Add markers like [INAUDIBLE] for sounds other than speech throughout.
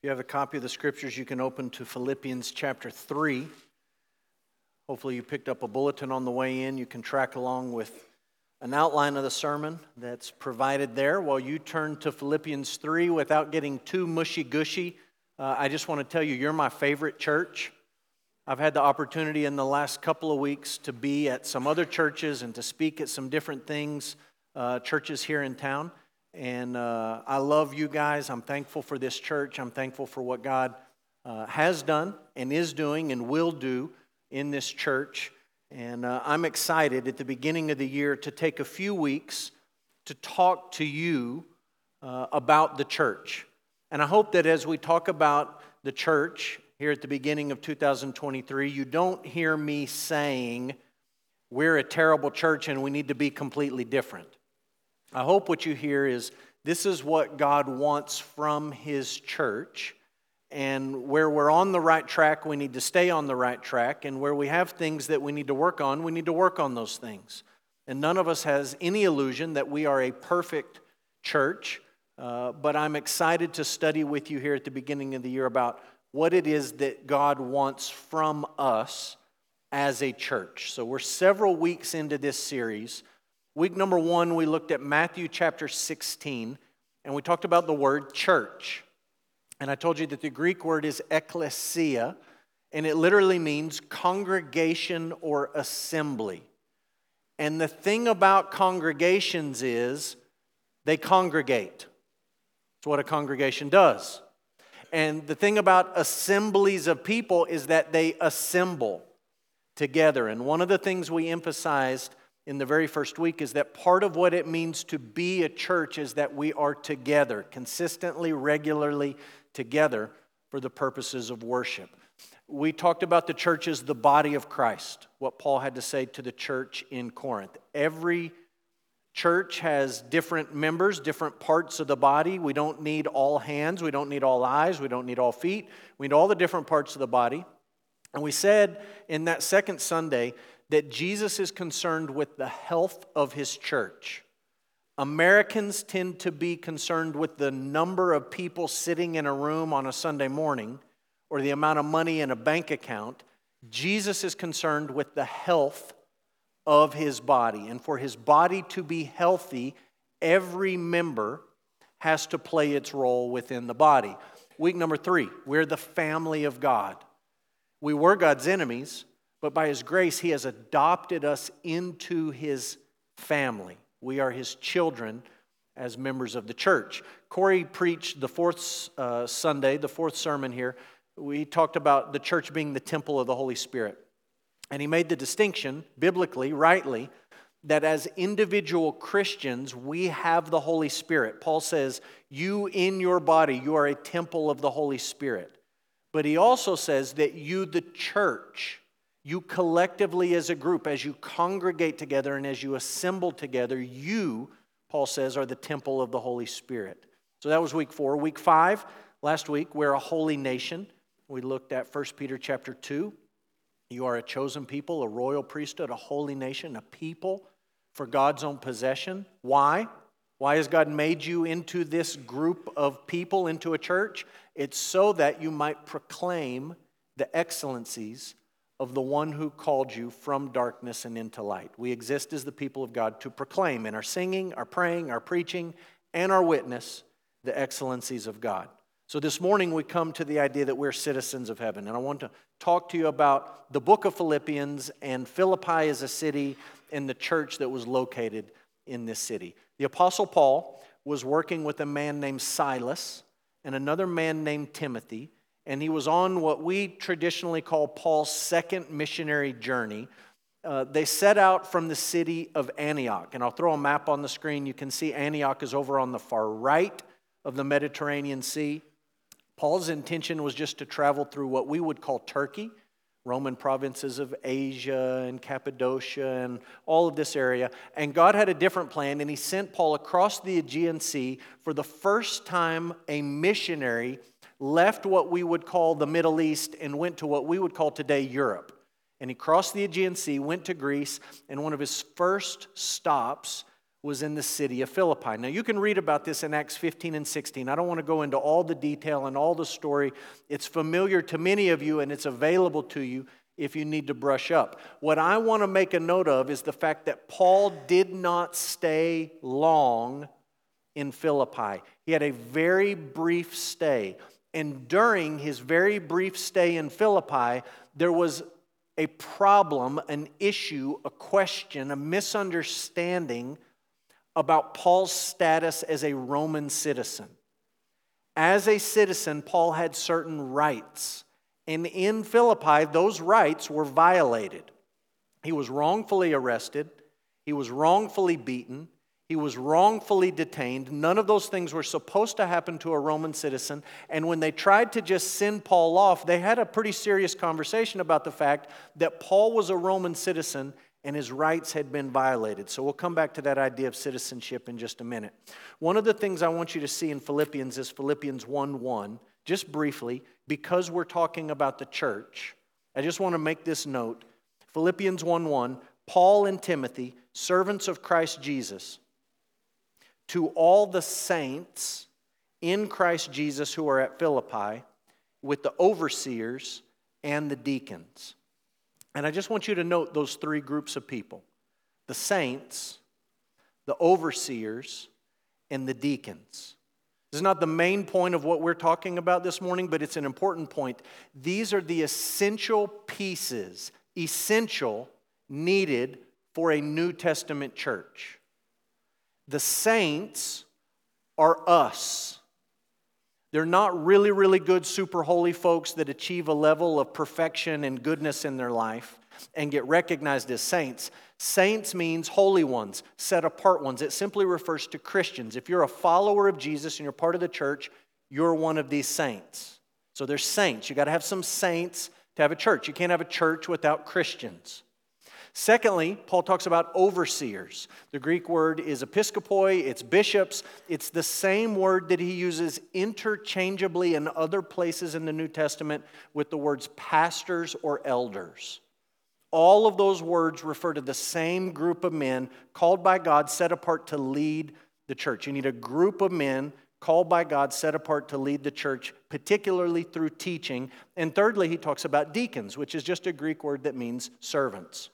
If you have a copy of the scriptures, you can open to Philippians chapter 3. Hopefully, you picked up a bulletin on the way in. You can track along with an outline of the sermon that's provided there. While you turn to Philippians 3 without getting too mushy gushy, uh, I just want to tell you, you're my favorite church. I've had the opportunity in the last couple of weeks to be at some other churches and to speak at some different things, uh, churches here in town. And uh, I love you guys. I'm thankful for this church. I'm thankful for what God uh, has done and is doing and will do in this church. And uh, I'm excited at the beginning of the year to take a few weeks to talk to you uh, about the church. And I hope that as we talk about the church here at the beginning of 2023, you don't hear me saying, we're a terrible church and we need to be completely different. I hope what you hear is this is what God wants from His church. And where we're on the right track, we need to stay on the right track. And where we have things that we need to work on, we need to work on those things. And none of us has any illusion that we are a perfect church. Uh, but I'm excited to study with you here at the beginning of the year about what it is that God wants from us as a church. So we're several weeks into this series. Week number one, we looked at Matthew chapter 16, and we talked about the word church. And I told you that the Greek word is ekklesia, and it literally means congregation or assembly. And the thing about congregations is they congregate. It's what a congregation does. And the thing about assemblies of people is that they assemble together. And one of the things we emphasized in the very first week is that part of what it means to be a church is that we are together, consistently, regularly together for the purposes of worship. We talked about the church as the body of Christ, what Paul had to say to the church in Corinth. Every church has different members, different parts of the body. We don't need all hands, we don't need all eyes, we don't need all feet. We need all the different parts of the body. And we said in that second Sunday that Jesus is concerned with the health of his church. Americans tend to be concerned with the number of people sitting in a room on a Sunday morning or the amount of money in a bank account. Jesus is concerned with the health of his body. And for his body to be healthy, every member has to play its role within the body. Week number three, we're the family of God. We were God's enemies, but by His grace, He has adopted us into His family. We are His children as members of the church. Corey preached the fourth uh, Sunday, the fourth sermon here. We talked about the church being the temple of the Holy Spirit. And he made the distinction, biblically, rightly, that as individual Christians, we have the Holy Spirit. Paul says, You in your body, you are a temple of the Holy Spirit. But he also says that you, the church, you collectively as a group, as you congregate together and as you assemble together, you, Paul says, are the temple of the Holy Spirit. So that was week four. Week five, last week, we're a holy nation. We looked at 1 Peter chapter 2. You are a chosen people, a royal priesthood, a holy nation, a people for God's own possession. Why? Why has God made you into this group of people, into a church? It's so that you might proclaim the excellencies of the one who called you from darkness and into light. We exist as the people of God to proclaim in our singing, our praying, our preaching, and our witness the excellencies of God. So this morning we come to the idea that we're citizens of heaven. And I want to talk to you about the book of Philippians and Philippi as a city and the church that was located in this city. The Apostle Paul was working with a man named Silas and another man named Timothy and he was on what we traditionally call Paul's second missionary journey. Uh, they set out from the city of Antioch, and I'll throw a map on the screen. You can see Antioch is over on the far right of the Mediterranean Sea. Paul's intention was just to travel through what we would call Turkey, Roman provinces of Asia and Cappadocia and all of this area. And God had a different plan, and He sent Paul across the Aegean Sea for the first time a missionary left what we would call the Middle East and went to what we would call today Europe. And he crossed the Aegean Sea, went to Greece, and one of his first stops was in the city of Philippi. Now, you can read about this in Acts 15 and 16. I don't want to go into all the detail and all the story. It's familiar to many of you and it's available to you if you need to brush up. What I want to make a note of is the fact that Paul did not stay long in Philippi. He had a very brief stay. And during his very brief stay in Philippi, there was a problem, an issue, a question, a misunderstanding about Paul's status as a Roman citizen. As a citizen, Paul had certain rights. And in Philippi, those rights were violated. He was wrongfully arrested, he was wrongfully beaten, he was wrongfully detained. None of those things were supposed to happen to a Roman citizen. And when they tried to just send Paul off, they had a pretty serious conversation about the fact that Paul was a Roman citizen and his rights had been violated. So we'll come back to that idea of citizenship in just a minute. One of the things I want you to see in Philippians is Philippians 1 1, just briefly, because we're talking about the church. I just want to make this note. Philippians 1 1, Paul and Timothy, servants of Christ Jesus, to all the saints in Christ Jesus who are at Philippi, with the overseers and the deacons. And I just want you to note those three groups of people the saints, the overseers, and the deacons. This is not the main point of what we're talking about this morning, but it's an important point. These are the essential pieces, essential, needed for a New Testament church. The saints are us. They're not really, really good, super holy folks that achieve a level of perfection and goodness in their life and get recognized as saints. Saints means holy ones, set apart ones. It simply refers to Christians. If you're a follower of Jesus and you're part of the church, you're one of these saints. So there's saints. You got to have some saints to have a church. You can't have a church without Christians. Secondly, Paul talks about overseers. The Greek word is episkopoi, it's bishops. It's the same word that he uses interchangeably in other places in the New Testament with the words pastors or elders. All of those words refer to the same group of men called by God, set apart to lead the church. You need a group of men called by God, set apart to lead the church, particularly through teaching. And thirdly, he talks about deacons, which is just a Greek word that means servants.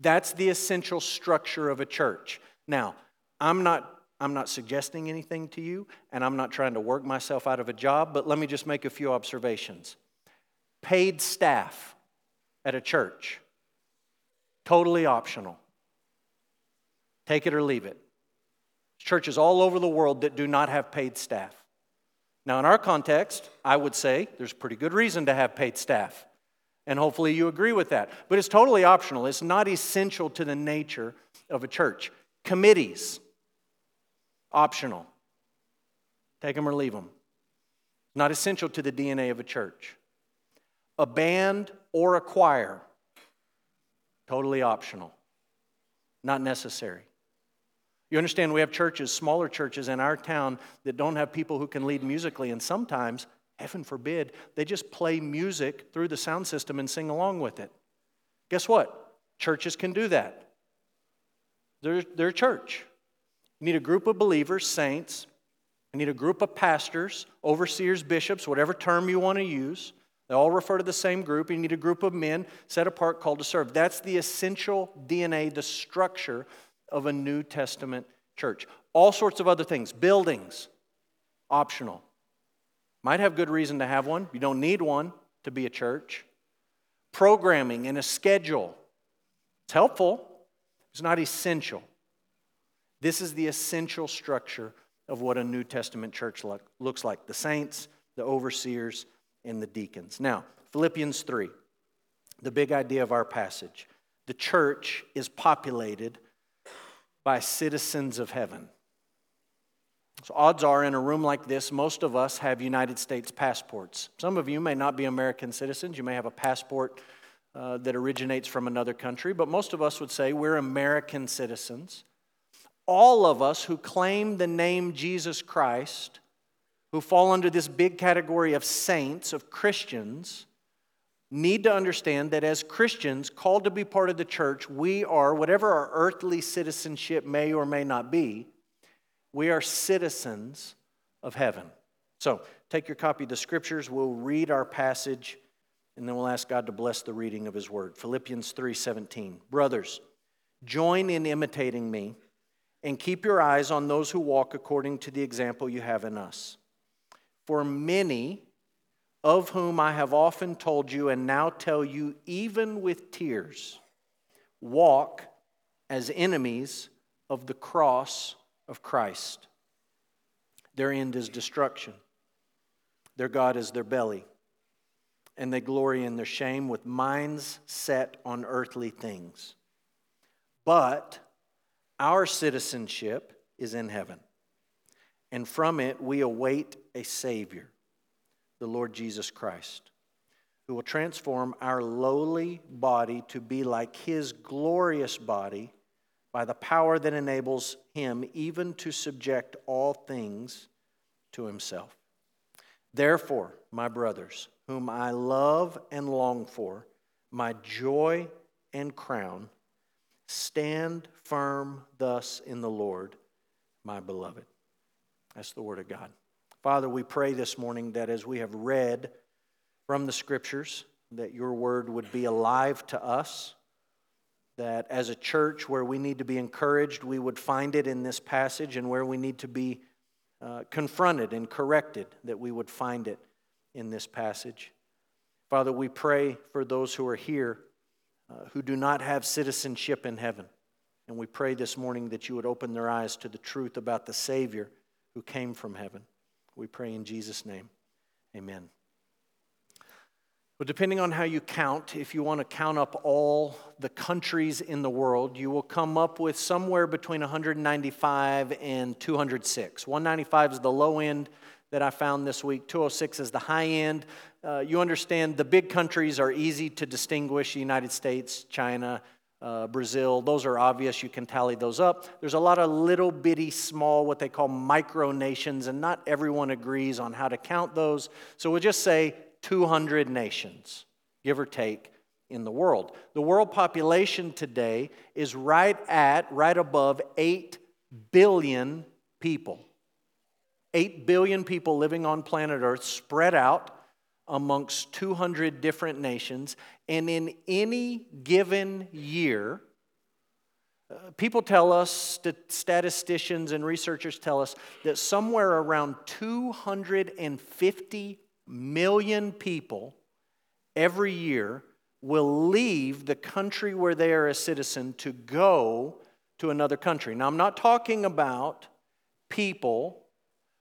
That's the essential structure of a church. Now, I'm not I'm not suggesting anything to you, and I'm not trying to work myself out of a job, but let me just make a few observations. Paid staff at a church, totally optional. Take it or leave it. Churches all over the world that do not have paid staff. Now, in our context, I would say there's pretty good reason to have paid staff. And hopefully you agree with that. But it's totally optional, it's not essential to the nature of a church. Committees, optional. Take them or leave them. Not essential to the DNA of a church. A band or a choir, totally optional. Not necessary. You understand, we have churches, smaller churches in our town that don't have people who can lead musically, and sometimes Heaven forbid, they just play music through the sound system and sing along with it. Guess what? Churches can do that. They're, they're a church. You need a group of believers, saints. You need a group of pastors, overseers, bishops, whatever term you want to use. They all refer to the same group. You need a group of men set apart called to serve. That's the essential DNA, the structure of a New Testament church. All sorts of other things, buildings, optional. Might have good reason to have one. You don't need one to be a church. Programming and a schedule. It's helpful, it's not essential. This is the essential structure of what a New Testament church look, looks like the saints, the overseers, and the deacons. Now, Philippians 3, the big idea of our passage. The church is populated by citizens of heaven. So, odds are in a room like this, most of us have United States passports. Some of you may not be American citizens, you may have a passport uh, that originates from another country, but most of us would say we're American citizens. All of us who claim the name Jesus Christ, who fall under this big category of saints, of Christians, need to understand that as Christians called to be part of the church, we are, whatever our earthly citizenship may or may not be, we are citizens of heaven. So take your copy of the scriptures. We'll read our passage and then we'll ask God to bless the reading of his word. Philippians 3:17. Brothers, join in imitating me and keep your eyes on those who walk according to the example you have in us. For many of whom I have often told you and now tell you, even with tears, walk as enemies of the cross of Christ. Their end is destruction, their God is their belly, and they glory in their shame with minds set on earthly things. But our citizenship is in heaven, and from it we await a Savior the Lord Jesus Christ, who will transform our lowly body to be like his glorious body by the power that enables him even to subject all things to himself. Therefore, my brothers, whom I love and long for, my joy and crown, stand firm thus in the Lord, my beloved. That's the word of God. Father, we pray this morning that as we have read from the scriptures, that your word would be alive to us, that as a church where we need to be encouraged, we would find it in this passage, and where we need to be uh, confronted and corrected, that we would find it in this passage. Father, we pray for those who are here uh, who do not have citizenship in heaven. And we pray this morning that you would open their eyes to the truth about the Savior who came from heaven. We pray in Jesus' name. Amen. Well, depending on how you count, if you want to count up all the countries in the world, you will come up with somewhere between 195 and 206. 195 is the low end that I found this week, 206 is the high end. Uh, you understand the big countries are easy to distinguish the United States, China, uh, Brazil, those are obvious. You can tally those up. There's a lot of little bitty, small, what they call micronations, and not everyone agrees on how to count those. So we'll just say 200 nations, give or take, in the world. The world population today is right at, right above 8 billion people. 8 billion people living on planet Earth, spread out amongst 200 different nations. And in any given year, uh, people tell us, statisticians and researchers tell us, that somewhere around 250 million people every year will leave the country where they are a citizen to go to another country. Now, I'm not talking about people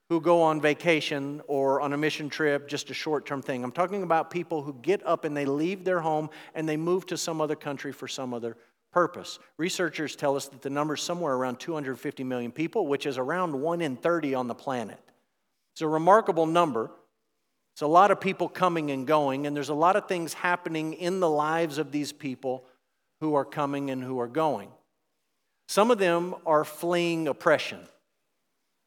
who go on vacation or on a mission trip, just a short term thing. I'm talking about people who get up and they leave their home and they move to some other country for some other purpose. Researchers tell us that the number is somewhere around 250 million people, which is around 1 in 30 on the planet. It's a remarkable number. It's a lot of people coming and going, and there's a lot of things happening in the lives of these people who are coming and who are going. Some of them are fleeing oppression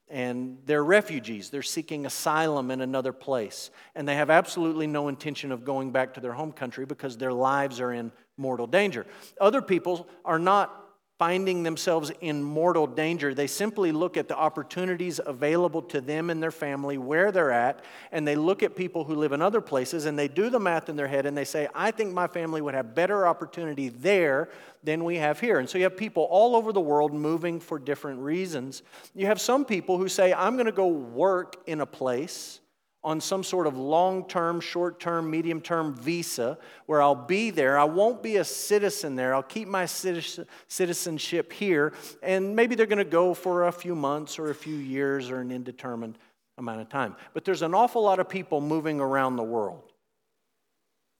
and they're refugees. They're seeking asylum in another place. And they have absolutely no intention of going back to their home country because their lives are in mortal danger. Other people are not finding themselves in mortal danger. They simply look at the opportunities available to them and their family where they're at, and they look at people who live in other places and they do the math in their head and they say, I think my family would have better opportunity there than we have here. And so you have people all over the world moving for different reasons. You have some people who say, I'm going to go work in a place on some sort of long term, short term, medium term visa where I'll be there. I won't be a citizen there. I'll keep my citizenship here. And maybe they're going to go for a few months or a few years or an indeterminate amount of time. But there's an awful lot of people moving around the world.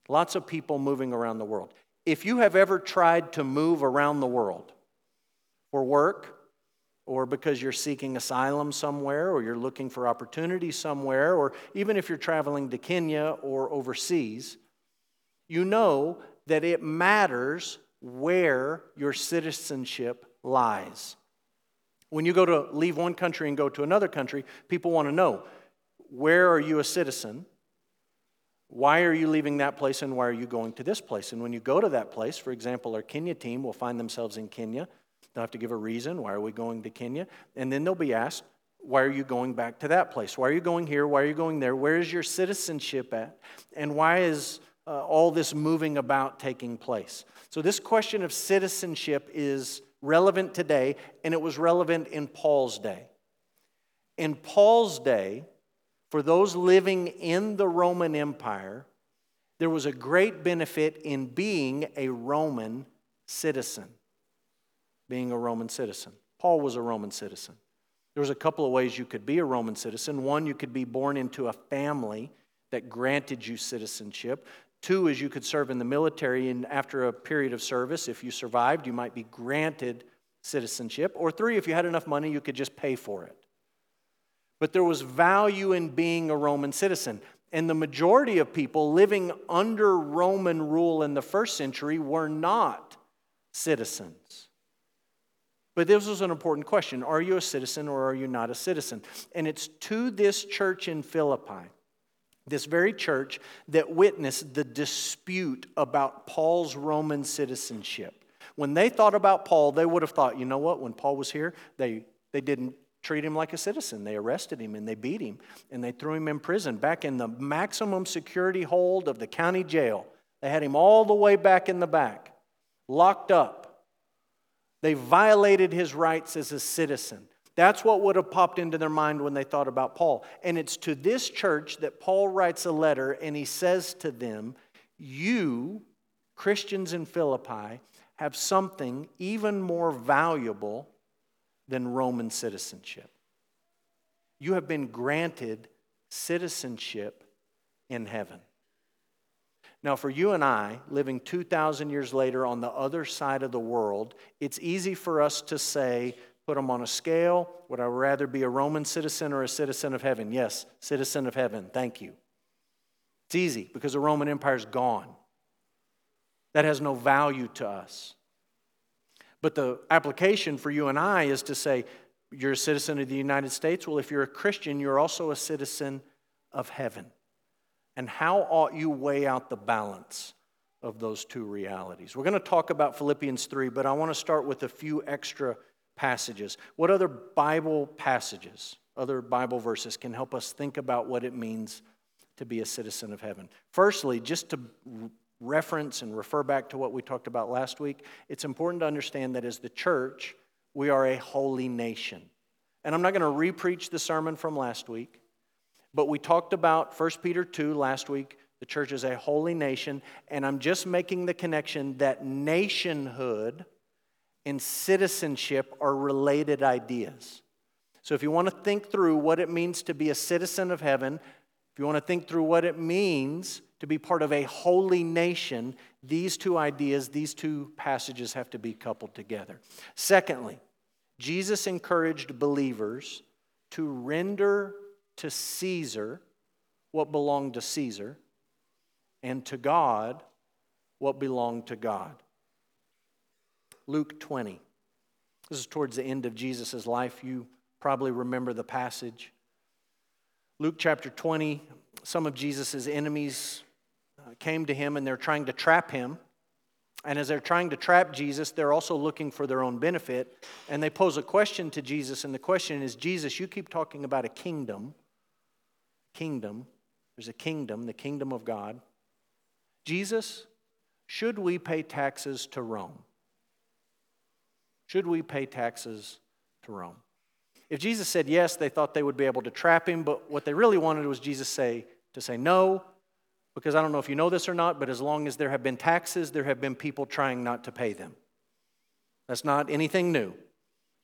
Lots of people moving around the world. If you have ever tried to move around the world for work, or because you're seeking asylum somewhere, or you're looking for opportunity somewhere, or even if you're traveling to Kenya or overseas, you know that it matters where your citizenship lies. When you go to leave one country and go to another country, people want to know where are you a citizen? why are you leaving that place and why are you going to this place? And when you go to that place, for example, our Kenya team will find themselves in Kenya. They'll have to give a reason. Why are we going to Kenya? And then they'll be asked, why are you going back to that place? Why are you going here? Why are you going there? Where is your citizenship at? And why is uh, all this moving about taking place? So, this question of citizenship is relevant today, and it was relevant in Paul's day. In Paul's day, for those living in the Roman Empire, there was a great benefit in being a Roman citizen. Being a Roman citizen. Paul was a Roman citizen. There was a couple of ways you could be a Roman citizen. One, you could be born into a family that granted you citizenship. Two is you could serve in the military, and after a period of service, if you survived, you might be granted citizenship. Or three, if you had enough money, you could just pay for it. But there was value in being a Roman citizen. And the majority of people living under Roman rule in the first century were not citizens. But this was an important question Are you a citizen or are you not a citizen? And it's to this church in Philippi, this very church, that witnessed the dispute about Paul's Roman citizenship. When they thought about Paul, they would have thought, you know what, when Paul was here, they, they didn't treat him like a citizen. They arrested him and they beat him and they threw him in prison back in the maximum security hold of the county jail. They had him all the way back in the back, locked up. They violated his rights as a citizen. That's what would have popped into their mind when they thought about Paul. And it's to this church that Paul writes a letter and he says to them, You, Christians in Philippi, have something even more valuable than Roman citizenship. You have been granted citizenship in heaven. Now, for you and I, living 2,000 years later on the other side of the world, it's easy for us to say, put them on a scale. Would I rather be a Roman citizen or a citizen of heaven? Yes, citizen of heaven. Thank you. It's easy because the Roman Empire is gone. That has no value to us. But the application for you and I is to say, you're a citizen of the United States. Well, if you're a Christian, you're also a citizen of heaven. And how ought you weigh out the balance of those two realities? We're going to talk about Philippians 3, but I want to start with a few extra passages. What other Bible passages, other Bible verses can help us think about what it means to be a citizen of heaven? Firstly, just to reference and refer back to what we talked about last week, it's important to understand that as the church, we are a holy nation. And I'm not going to repreach the sermon from last week. But we talked about 1 Peter 2 last week. The church is a holy nation. And I'm just making the connection that nationhood and citizenship are related ideas. So if you want to think through what it means to be a citizen of heaven, if you want to think through what it means to be part of a holy nation, these two ideas, these two passages have to be coupled together. Secondly, Jesus encouraged believers to render to Caesar what belonged to Caesar, and to God what belonged to God. Luke 20. This is towards the end of Jesus' life. You probably remember the passage. Luke chapter 20, some of Jesus' enemies uh, came to him and they're trying to trap him. And as they're trying to trap Jesus, they're also looking for their own benefit. And they pose a question to Jesus, and the question is Jesus, you keep talking about a kingdom kingdom. There's a kingdom, the kingdom of God. Jesus, should we pay taxes to Rome? Should we pay taxes to Rome? If Jesus said yes, they thought they would be able to trap him, but what they really wanted was Jesus say to say no, because I don't know if you know this or not, but as long as there have been taxes, there have been people trying not to pay them. That's not anything new.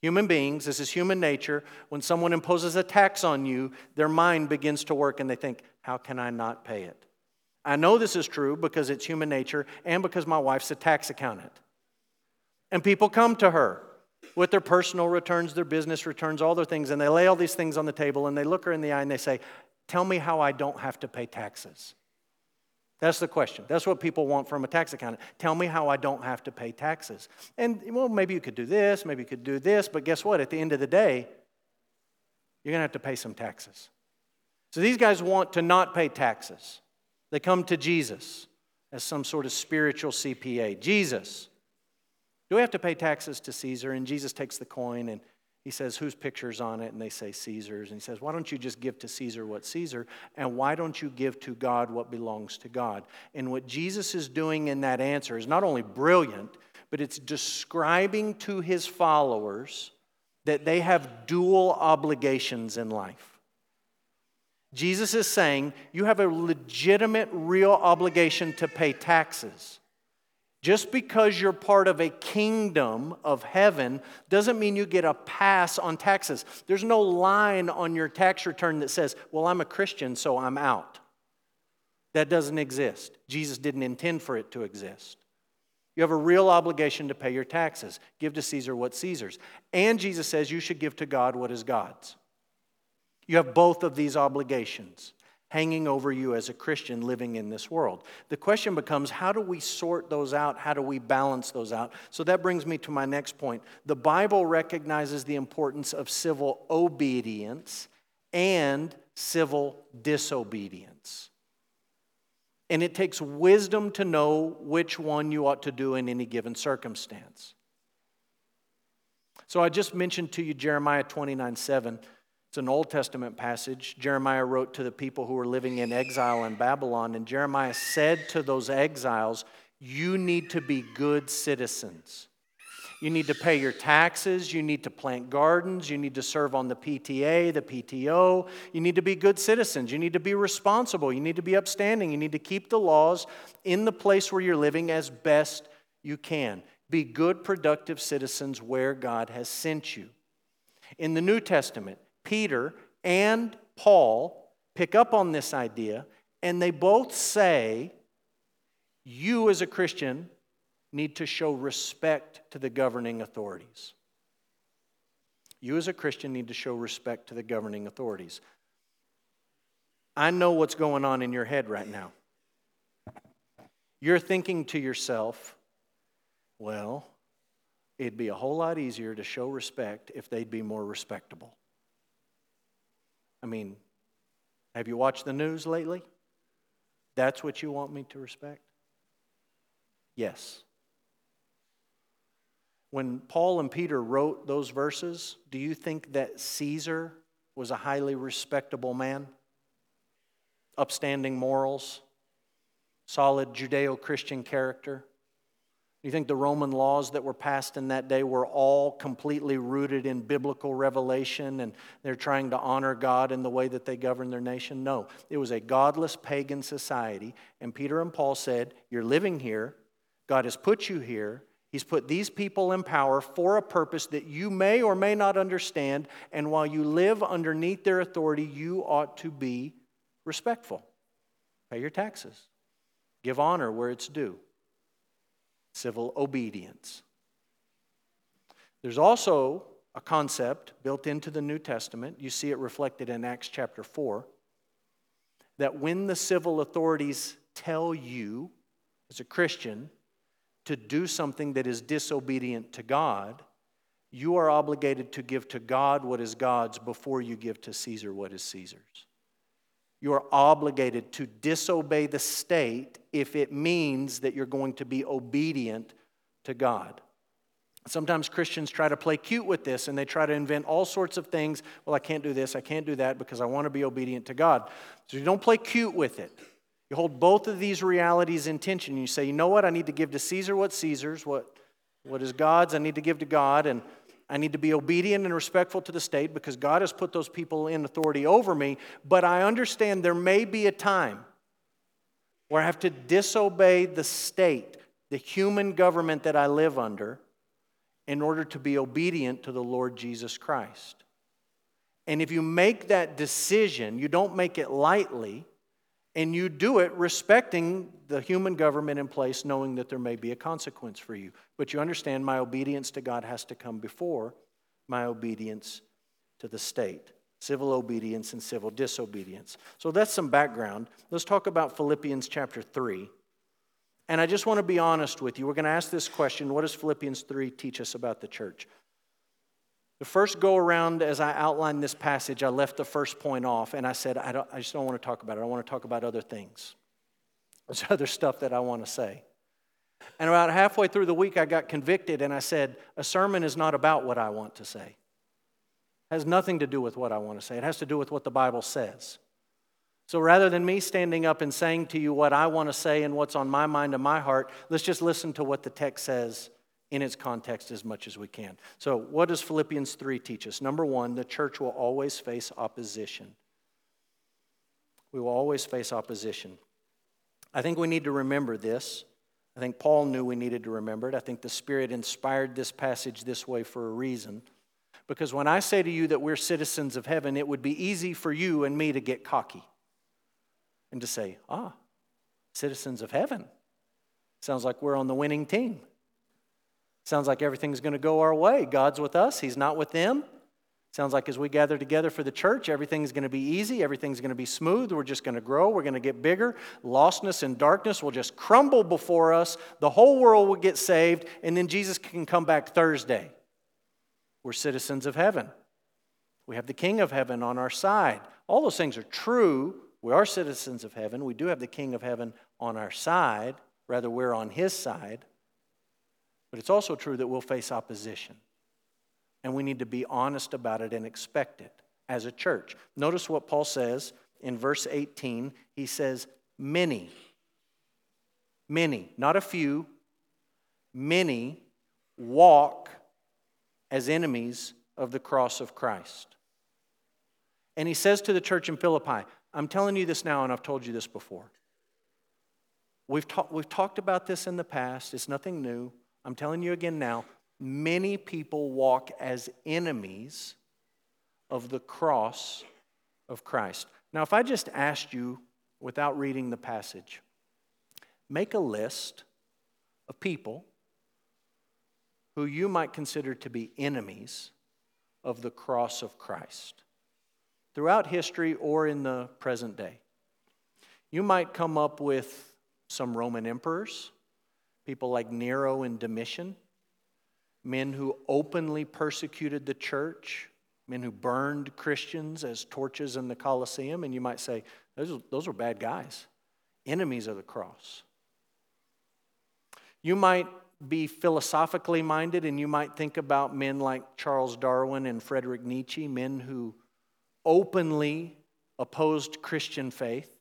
Human beings, this is human nature. When someone imposes a tax on you, their mind begins to work and they think, How can I not pay it? I know this is true because it's human nature and because my wife's a tax accountant. And people come to her with their personal returns, their business returns, all their things, and they lay all these things on the table and they look her in the eye and they say, Tell me how I don't have to pay taxes. That's the question. That's what people want from a tax accountant. Tell me how I don't have to pay taxes. And, well, maybe you could do this, maybe you could do this, but guess what? At the end of the day, you're going to have to pay some taxes. So these guys want to not pay taxes. They come to Jesus as some sort of spiritual CPA. Jesus, do we have to pay taxes to Caesar? And Jesus takes the coin and he says, Whose picture's on it? And they say, Caesar's. And he says, Why don't you just give to Caesar what's Caesar? And why don't you give to God what belongs to God? And what Jesus is doing in that answer is not only brilliant, but it's describing to his followers that they have dual obligations in life. Jesus is saying you have a legitimate, real obligation to pay taxes. Just because you're part of a kingdom of heaven doesn't mean you get a pass on taxes. There's no line on your tax return that says, Well, I'm a Christian, so I'm out. That doesn't exist. Jesus didn't intend for it to exist. You have a real obligation to pay your taxes. Give to Caesar what's Caesar's. And Jesus says you should give to God what is God's. You have both of these obligations hanging over you as a Christian living in this world. The question becomes how do we sort those out? How do we balance those out? So that brings me to my next point. The Bible recognizes the importance of civil obedience and civil disobedience. And it takes wisdom to know which one you ought to do in any given circumstance. So I just mentioned to you Jeremiah 29 7. It's an Old Testament passage. Jeremiah wrote to the people who were living in exile in Babylon, and Jeremiah said to those exiles, You need to be good citizens. You need to pay your taxes. You need to plant gardens. You need to serve on the PTA, the PTO. You need to be good citizens. You need to be responsible. You need to be upstanding. You need to keep the laws in the place where you're living as best you can. Be good, productive citizens where God has sent you. In the New Testament, Peter and Paul pick up on this idea, and they both say, You as a Christian need to show respect to the governing authorities. You as a Christian need to show respect to the governing authorities. I know what's going on in your head right now. You're thinking to yourself, well, it'd be a whole lot easier to show respect if they'd be more respectable. I mean, have you watched the news lately? That's what you want me to respect? Yes. When Paul and Peter wrote those verses, do you think that Caesar was a highly respectable man? Upstanding morals, solid Judeo Christian character? You think the Roman laws that were passed in that day were all completely rooted in biblical revelation and they're trying to honor God in the way that they govern their nation? No. It was a godless pagan society. And Peter and Paul said, You're living here. God has put you here. He's put these people in power for a purpose that you may or may not understand. And while you live underneath their authority, you ought to be respectful. Pay your taxes, give honor where it's due civil obedience. There's also a concept built into the New Testament. You see it reflected in Acts chapter 4 that when the civil authorities tell you, as a Christian, to do something that is disobedient to God, you are obligated to give to God what is God's before you give to Caesar what is Caesar's. You are obligated to disobey the state if it means that you're going to be obedient to God. Sometimes Christians try to play cute with this and they try to invent all sorts of things. Well, I can't do this, I can't do that because I want to be obedient to God. So you don't play cute with it. You hold both of these realities in tension. You say, you know what? I need to give to Caesar what Caesar's, what, what is God's, I need to give to God. And I need to be obedient and respectful to the state because God has put those people in authority over me. But I understand there may be a time where I have to disobey the state, the human government that I live under, in order to be obedient to the Lord Jesus Christ. And if you make that decision, you don't make it lightly, and you do it respecting the human government in place, knowing that there may be a consequence for you. But you understand my obedience to God has to come before my obedience to the state civil obedience and civil disobedience. So that's some background. Let's talk about Philippians chapter 3. And I just want to be honest with you. We're going to ask this question What does Philippians 3 teach us about the church? The first go around, as I outlined this passage, I left the first point off and I said, I, I just don't want to talk about it. I want to talk about other things. There's [LAUGHS] other stuff that I want to say. And about halfway through the week, I got convicted and I said, A sermon is not about what I want to say. It has nothing to do with what I want to say, it has to do with what the Bible says. So rather than me standing up and saying to you what I want to say and what's on my mind and my heart, let's just listen to what the text says in its context as much as we can. So, what does Philippians 3 teach us? Number one, the church will always face opposition. We will always face opposition. I think we need to remember this. I think Paul knew we needed to remember it. I think the Spirit inspired this passage this way for a reason. Because when I say to you that we're citizens of heaven, it would be easy for you and me to get cocky and to say, ah, citizens of heaven. Sounds like we're on the winning team. Sounds like everything's going to go our way. God's with us, He's not with them. Sounds like as we gather together for the church, everything's going to be easy, everything's going to be smooth, we're just going to grow, we're going to get bigger. Lostness and darkness will just crumble before us, the whole world will get saved, and then Jesus can come back Thursday. We're citizens of heaven. We have the King of heaven on our side. All those things are true. We are citizens of heaven. We do have the King of heaven on our side. Rather, we're on his side. But it's also true that we'll face opposition. And we need to be honest about it and expect it as a church. Notice what Paul says in verse 18. He says, Many, many, not a few, many walk as enemies of the cross of Christ. And he says to the church in Philippi, I'm telling you this now, and I've told you this before. We've, ta- we've talked about this in the past, it's nothing new. I'm telling you again now many people walk as enemies of the cross of Christ. Now, if I just asked you without reading the passage, make a list of people who you might consider to be enemies of the cross of Christ throughout history or in the present day. You might come up with some Roman emperors, people like Nero and Domitian men who openly persecuted the church, men who burned Christians as torches in the Colosseum. And you might say, those, those were bad guys, enemies of the cross. You might be philosophically minded and you might think about men like Charles Darwin and Frederick Nietzsche, men who openly opposed Christian faith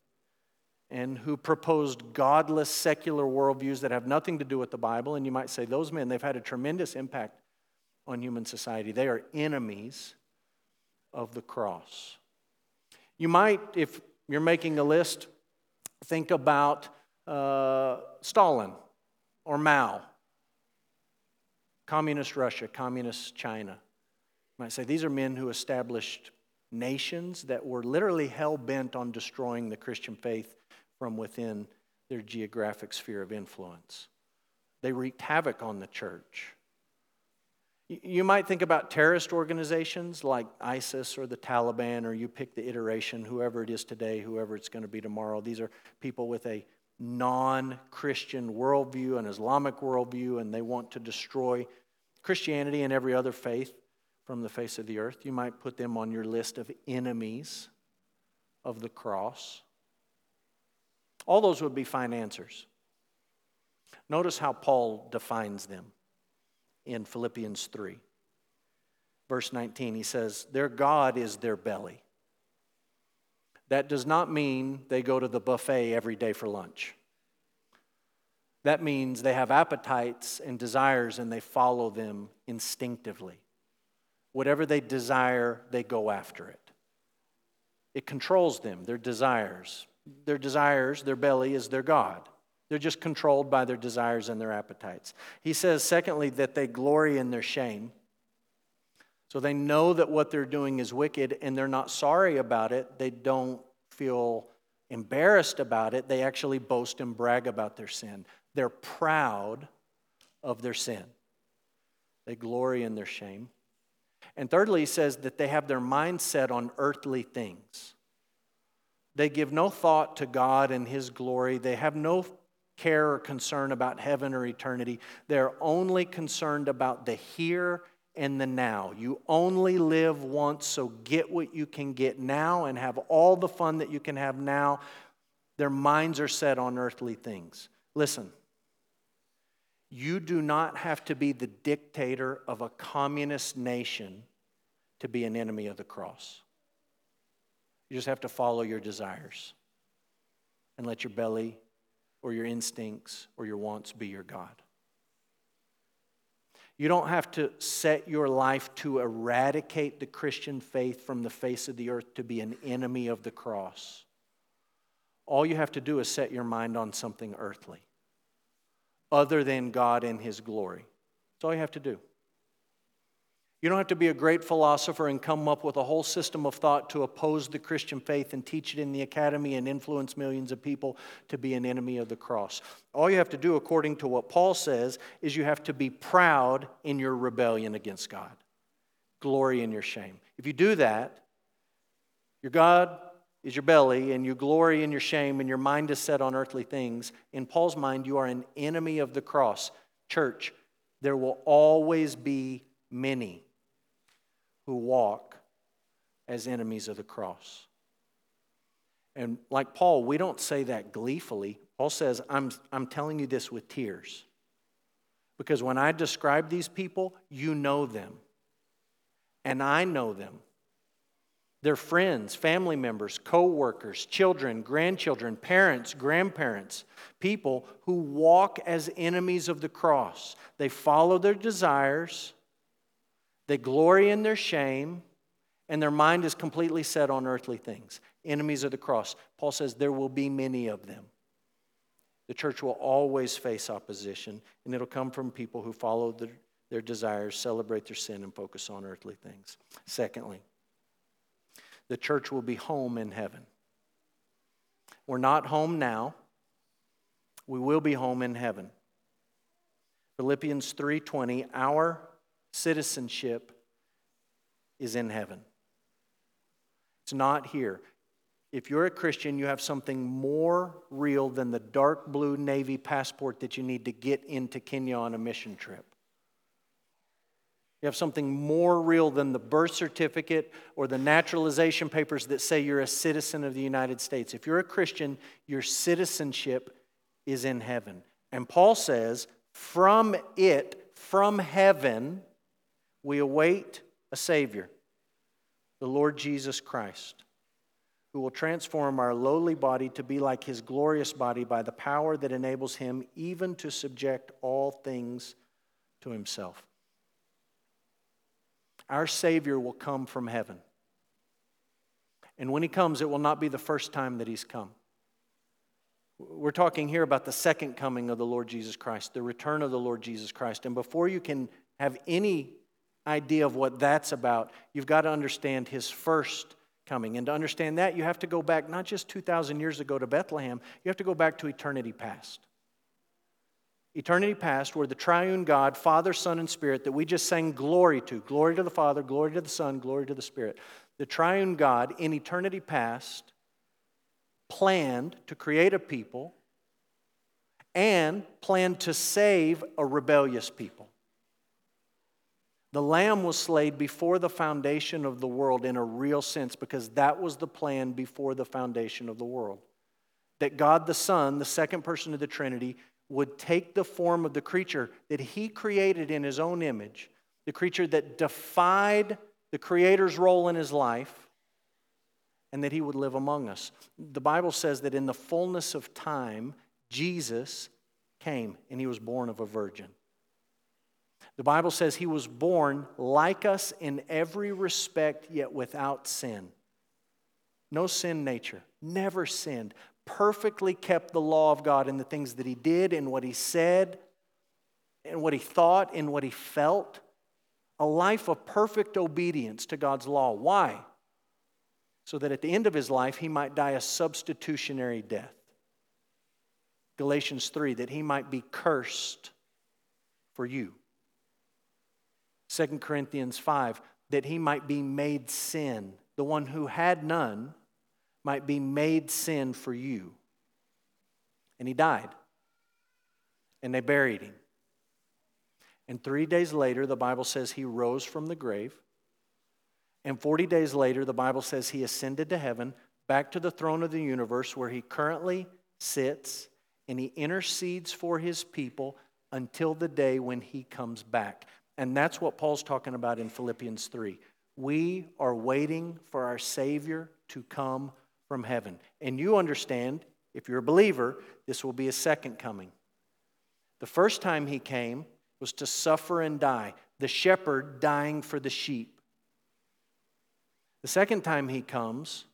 and who proposed godless secular worldviews that have nothing to do with the Bible. And you might say, those men, they've had a tremendous impact on human society. They are enemies of the cross. You might, if you're making a list, think about uh, Stalin or Mao, Communist Russia, Communist China. You might say these are men who established nations that were literally hell bent on destroying the Christian faith from within their geographic sphere of influence. They wreaked havoc on the church. You might think about terrorist organizations like ISIS or the Taliban, or you pick the iteration, whoever it is today, whoever it's going to be tomorrow. These are people with a non Christian worldview, an Islamic worldview, and they want to destroy Christianity and every other faith from the face of the earth. You might put them on your list of enemies of the cross. All those would be fine answers. Notice how Paul defines them in Philippians 3. Verse 19, he says, Their God is their belly. That does not mean they go to the buffet every day for lunch. That means they have appetites and desires and they follow them instinctively. Whatever they desire, they go after it. It controls them, their desires their desires, their belly is their God. They're just controlled by their desires and their appetites. He says, secondly, that they glory in their shame. So they know that what they're doing is wicked and they're not sorry about it. They don't feel embarrassed about it. They actually boast and brag about their sin. They're proud of their sin. They glory in their shame. And thirdly, he says that they have their mind set on earthly things. They give no thought to God and His glory. They have no care or concern about heaven or eternity. They're only concerned about the here and the now. You only live once, so get what you can get now and have all the fun that you can have now. Their minds are set on earthly things. Listen, you do not have to be the dictator of a communist nation to be an enemy of the cross. You just have to follow your desires and let your belly or your instincts or your wants be your God. You don't have to set your life to eradicate the Christian faith from the face of the earth to be an enemy of the cross. All you have to do is set your mind on something earthly, other than God and His glory. That's all you have to do. You don't have to be a great philosopher and come up with a whole system of thought to oppose the Christian faith and teach it in the academy and influence millions of people to be an enemy of the cross. All you have to do, according to what Paul says, is you have to be proud in your rebellion against God, glory in your shame. If you do that, your God is your belly, and you glory in your shame, and your mind is set on earthly things. In Paul's mind, you are an enemy of the cross. Church, there will always be many who walk as enemies of the cross. And like Paul, we don't say that gleefully. Paul says, I'm, I'm telling you this with tears. Because when I describe these people, you know them. And I know them. They're friends, family members, co workers, children, grandchildren, parents, grandparents, people who walk as enemies of the cross. They follow their desires, they glory in their shame, and their mind is completely set on earthly things. Enemies of the cross. Paul says there will be many of them. The church will always face opposition, and it'll come from people who follow their, their desires, celebrate their sin, and focus on earthly things. Secondly, the church will be home in heaven. We're not home now. We will be home in heaven. Philippians 3:20 our citizenship is in heaven. It's not here. If you're a Christian, you have something more real than the dark blue Navy passport that you need to get into Kenya on a mission trip. You have something more real than the birth certificate or the naturalization papers that say you're a citizen of the United States. If you're a Christian, your citizenship is in heaven. And Paul says, from it, from heaven, we await a Savior, the Lord Jesus Christ, who will transform our lowly body to be like his glorious body by the power that enables him even to subject all things to himself. Our Savior will come from heaven. And when he comes, it will not be the first time that he's come. We're talking here about the second coming of the Lord Jesus Christ, the return of the Lord Jesus Christ. And before you can have any idea of what that's about, you've got to understand his first coming. And to understand that, you have to go back not just 2,000 years ago to Bethlehem, you have to go back to eternity past. Eternity past, where the triune God, Father, Son, and Spirit, that we just sang glory to glory to the Father, glory to the Son, glory to the Spirit. The triune God in eternity past planned to create a people and planned to save a rebellious people. The lamb was slain before the foundation of the world in a real sense because that was the plan before the foundation of the world. That God the Son, the second person of the Trinity, would take the form of the creature that he created in his own image, the creature that defied the Creator's role in his life, and that he would live among us. The Bible says that in the fullness of time, Jesus came and he was born of a virgin. The Bible says he was born like us in every respect, yet without sin. No sin nature, never sinned, perfectly kept the law of God in the things that he did, in what he said, in what he thought, in what he felt. A life of perfect obedience to God's law. Why? So that at the end of his life, he might die a substitutionary death. Galatians 3 that he might be cursed for you. 2 Corinthians 5, that he might be made sin. The one who had none might be made sin for you. And he died. And they buried him. And three days later, the Bible says he rose from the grave. And 40 days later, the Bible says he ascended to heaven, back to the throne of the universe where he currently sits and he intercedes for his people until the day when he comes back. And that's what Paul's talking about in Philippians 3. We are waiting for our Savior to come from heaven. And you understand, if you're a believer, this will be a second coming. The first time he came was to suffer and die, the shepherd dying for the sheep. The second time he comes,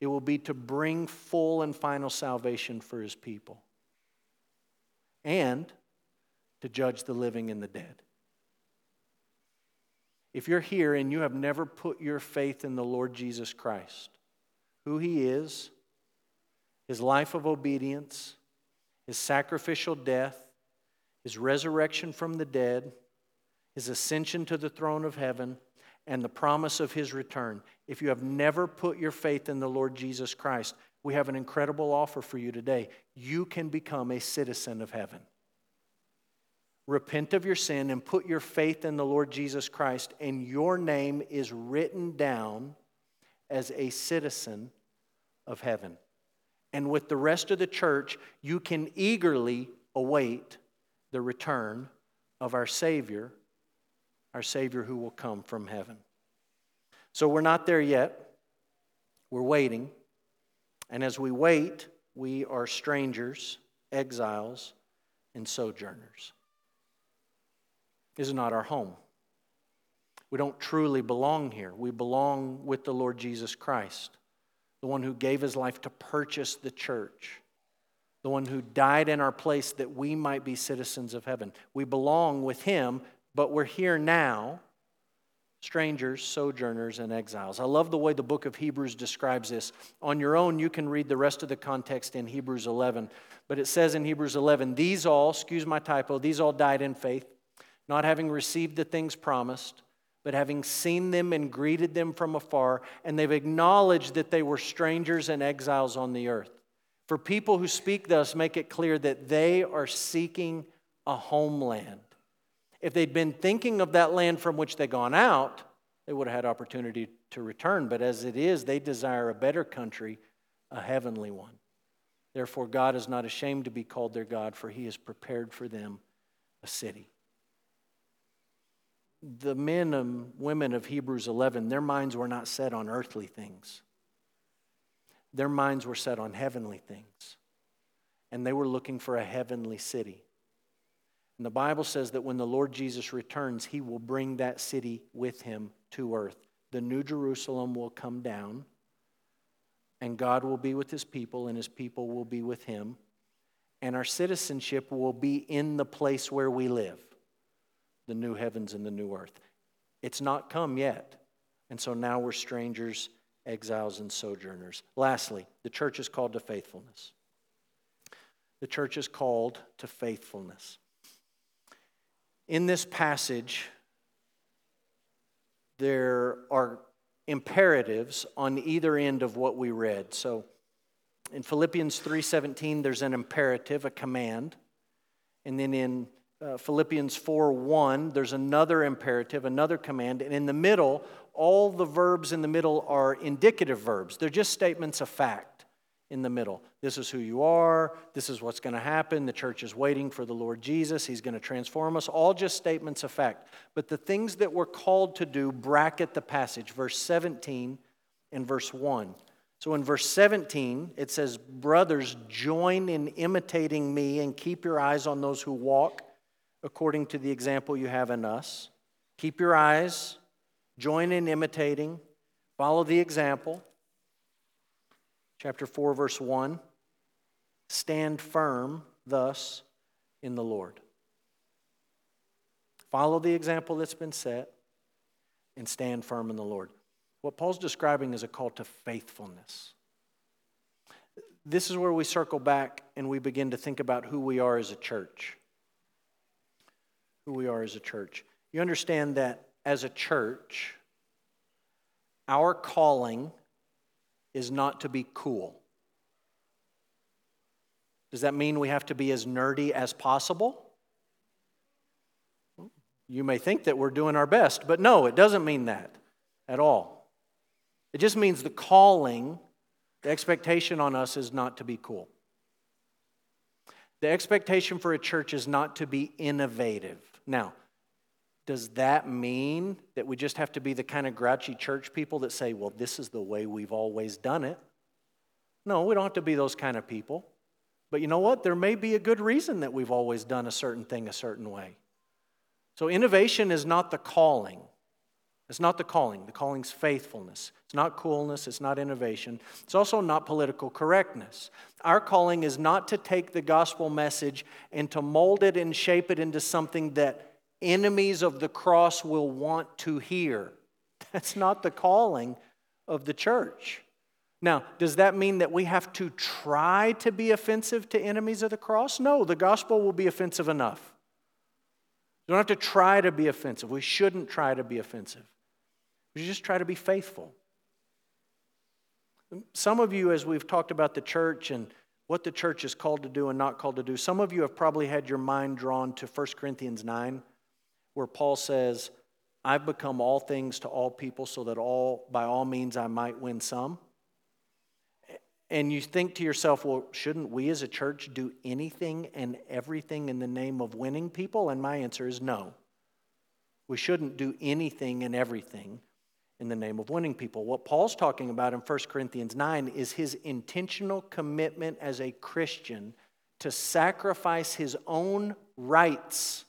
it will be to bring full and final salvation for his people and to judge the living and the dead. If you're here and you have never put your faith in the Lord Jesus Christ, who he is, his life of obedience, his sacrificial death, his resurrection from the dead, his ascension to the throne of heaven, and the promise of his return. If you have never put your faith in the Lord Jesus Christ, we have an incredible offer for you today. You can become a citizen of heaven. Repent of your sin and put your faith in the Lord Jesus Christ, and your name is written down as a citizen of heaven. And with the rest of the church, you can eagerly await the return of our Savior our Savior who will come from heaven. So we're not there yet. We're waiting. And as we wait, we are strangers, exiles, and sojourners. Is not our home. We don't truly belong here. We belong with the Lord Jesus Christ, the one who gave his life to purchase the church, the one who died in our place that we might be citizens of heaven. We belong with him but we're here now, strangers, sojourners, and exiles. I love the way the book of Hebrews describes this. On your own, you can read the rest of the context in Hebrews 11. But it says in Hebrews 11, these all, excuse my typo, these all died in faith, not having received the things promised, but having seen them and greeted them from afar, and they've acknowledged that they were strangers and exiles on the earth. For people who speak thus, make it clear that they are seeking a homeland. If they'd been thinking of that land from which they'd gone out, they would have had opportunity to return. But as it is, they desire a better country, a heavenly one. Therefore, God is not ashamed to be called their God, for he has prepared for them a city. The men and women of Hebrews 11, their minds were not set on earthly things, their minds were set on heavenly things. And they were looking for a heavenly city. And the Bible says that when the Lord Jesus returns, he will bring that city with him to earth. The new Jerusalem will come down, and God will be with his people, and his people will be with him. And our citizenship will be in the place where we live the new heavens and the new earth. It's not come yet. And so now we're strangers, exiles, and sojourners. Lastly, the church is called to faithfulness. The church is called to faithfulness in this passage, there are imperatives on either end of what we read. So in Philippians 3:17 there's an imperative, a command. And then in uh, Philippians 4:1 there's another imperative, another command, and in the middle all the verbs in the middle are indicative verbs. They're just statements of fact in the middle. This is who you are. This is what's going to happen. The church is waiting for the Lord Jesus. He's going to transform us. All just statements of fact. But the things that we're called to do bracket the passage, verse 17 and verse 1. So in verse 17, it says, Brothers, join in imitating me and keep your eyes on those who walk according to the example you have in us. Keep your eyes, join in imitating, follow the example chapter 4, verse 1 Stand firm thus in the Lord. Follow the example that's been set and stand firm in the Lord. What Paul's describing is a call to faithfulness. This is where we circle back and we begin to think about who we are as a church. Who we are as a church. You understand that as a church, our calling is not to be cool. Does that mean we have to be as nerdy as possible? You may think that we're doing our best, but no, it doesn't mean that at all. It just means the calling The expectation on us is not to be cool. The expectation for a church is not to be innovative. Now, does that mean that we just have to be the kind of grouchy church people that say, well, this is the way we've always done it? No, we don't have to be those kind of people. But you know what? There may be a good reason that we've always done a certain thing a certain way. So, innovation is not the calling. It's not the calling. The calling's faithfulness. It's not coolness. It's not innovation. It's also not political correctness. Our calling is not to take the gospel message and to mold it and shape it into something that enemies of the cross will want to hear. [LAUGHS] That's not the calling of the church. Now, does that mean that we have to try to be offensive to enemies of the cross? No, the gospel will be offensive enough. We don't have to try to be offensive. We shouldn't try to be offensive. Should just try to be faithful. Some of you, as we've talked about the church and what the church is called to do and not called to do, some of you have probably had your mind drawn to 1 Corinthians 9, where Paul says, I've become all things to all people so that all by all means I might win some. And you think to yourself, well, shouldn't we as a church do anything and everything in the name of winning people? And my answer is no. We shouldn't do anything and everything in the name of winning people. What Paul's talking about in 1 Corinthians 9 is his intentional commitment as a Christian to sacrifice his own rights,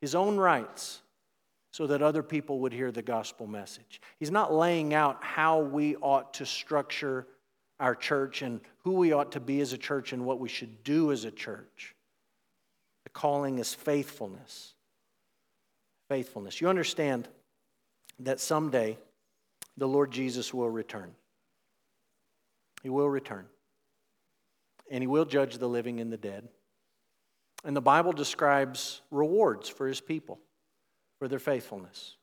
his own rights, so that other people would hear the gospel message. He's not laying out how we ought to structure our church and who we ought to be as a church and what we should do as a church. The calling is faithfulness. Faithfulness. You understand that someday the Lord Jesus will return. He will return. And he will judge the living and the dead. And the Bible describes rewards for his people for their faithfulness.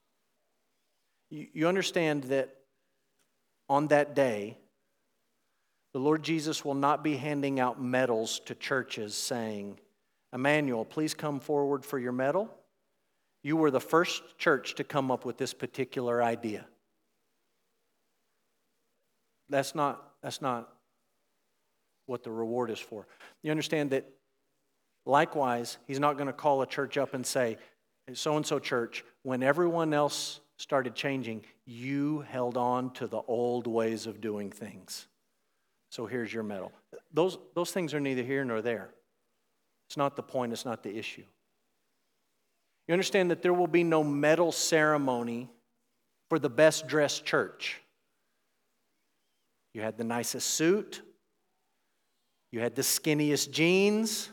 You, understand that on that day, the Lord Jesus will not be handing out medals to churches saying, Emmanuel, please come forward for your medal. You were the first church to come up with this particular idea. That's not, that's not what the reward is for. You understand that likewise, he's not going to call a church up and say, so and so church, when everyone else started changing, you held on to the old ways of doing things. So here's your medal. Those, those things are neither here nor there. It's not the point, it's not the issue. You understand that there will be no medal ceremony for the best dressed church. You had the nicest suit, you had the skinniest jeans,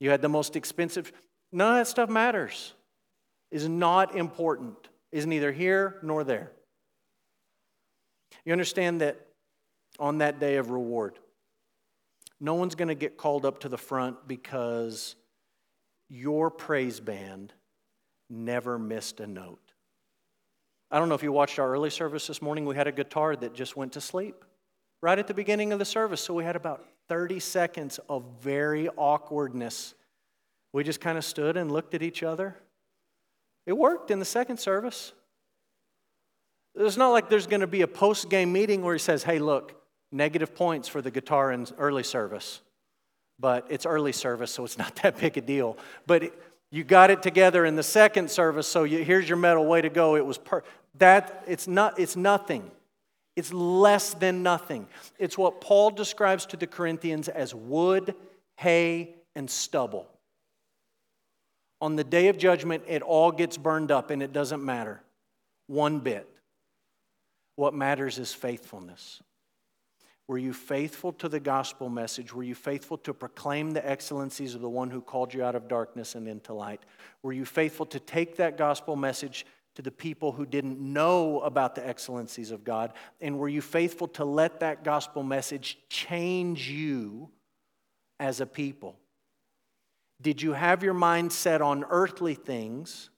you had the most expensive. None of that stuff matters, is not important, is neither here nor there. You understand that on that day of reward, no one's going to get called up to the front because your praise band never missed a note. I don't know if you watched our early service this morning. We had a guitar that just went to sleep right at the beginning of the service. So we had about 30 seconds of very awkwardness we just kind of stood and looked at each other. It worked in the second service. It's not like there's going to be a post game meeting where he says, hey, look, negative points for the guitar in early service. But it's early service, so it's not that big a deal. But it, you got it together in the second service, so you, here's your medal. Way to go! It was per- that. It's not. It's nothing. It's less than nothing. It's what Paul describes to the Corinthians as wood, hay, and stubble. On the day of judgment, it all gets burned up and it doesn't matter one bit. What matters is faithfulness. Were you faithful to the gospel message? Were you faithful to proclaim the excellencies of the one who called you out of darkness and into light? Were you faithful to take that gospel message to the people who didn't know about the excellencies of God? And were you faithful to let that gospel message change you as a people? Did you have your mind set on earthly things?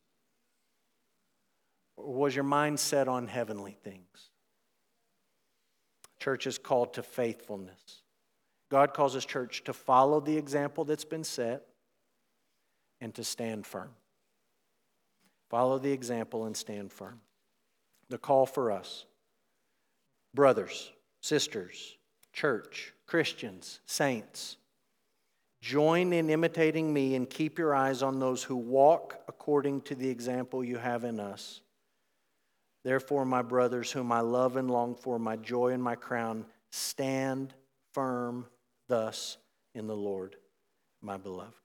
Or was your mind set on heavenly things? Church is called to faithfulness. God calls his church to follow the example that's been set and to stand firm. Follow the example and stand firm. The call for us Brothers, sisters, church, Christians, saints, join in imitating me and keep your eyes on those who walk according to the example you have in us. Therefore, my brothers, whom I love and long for, my joy and my crown, stand firm thus in the Lord, my beloved.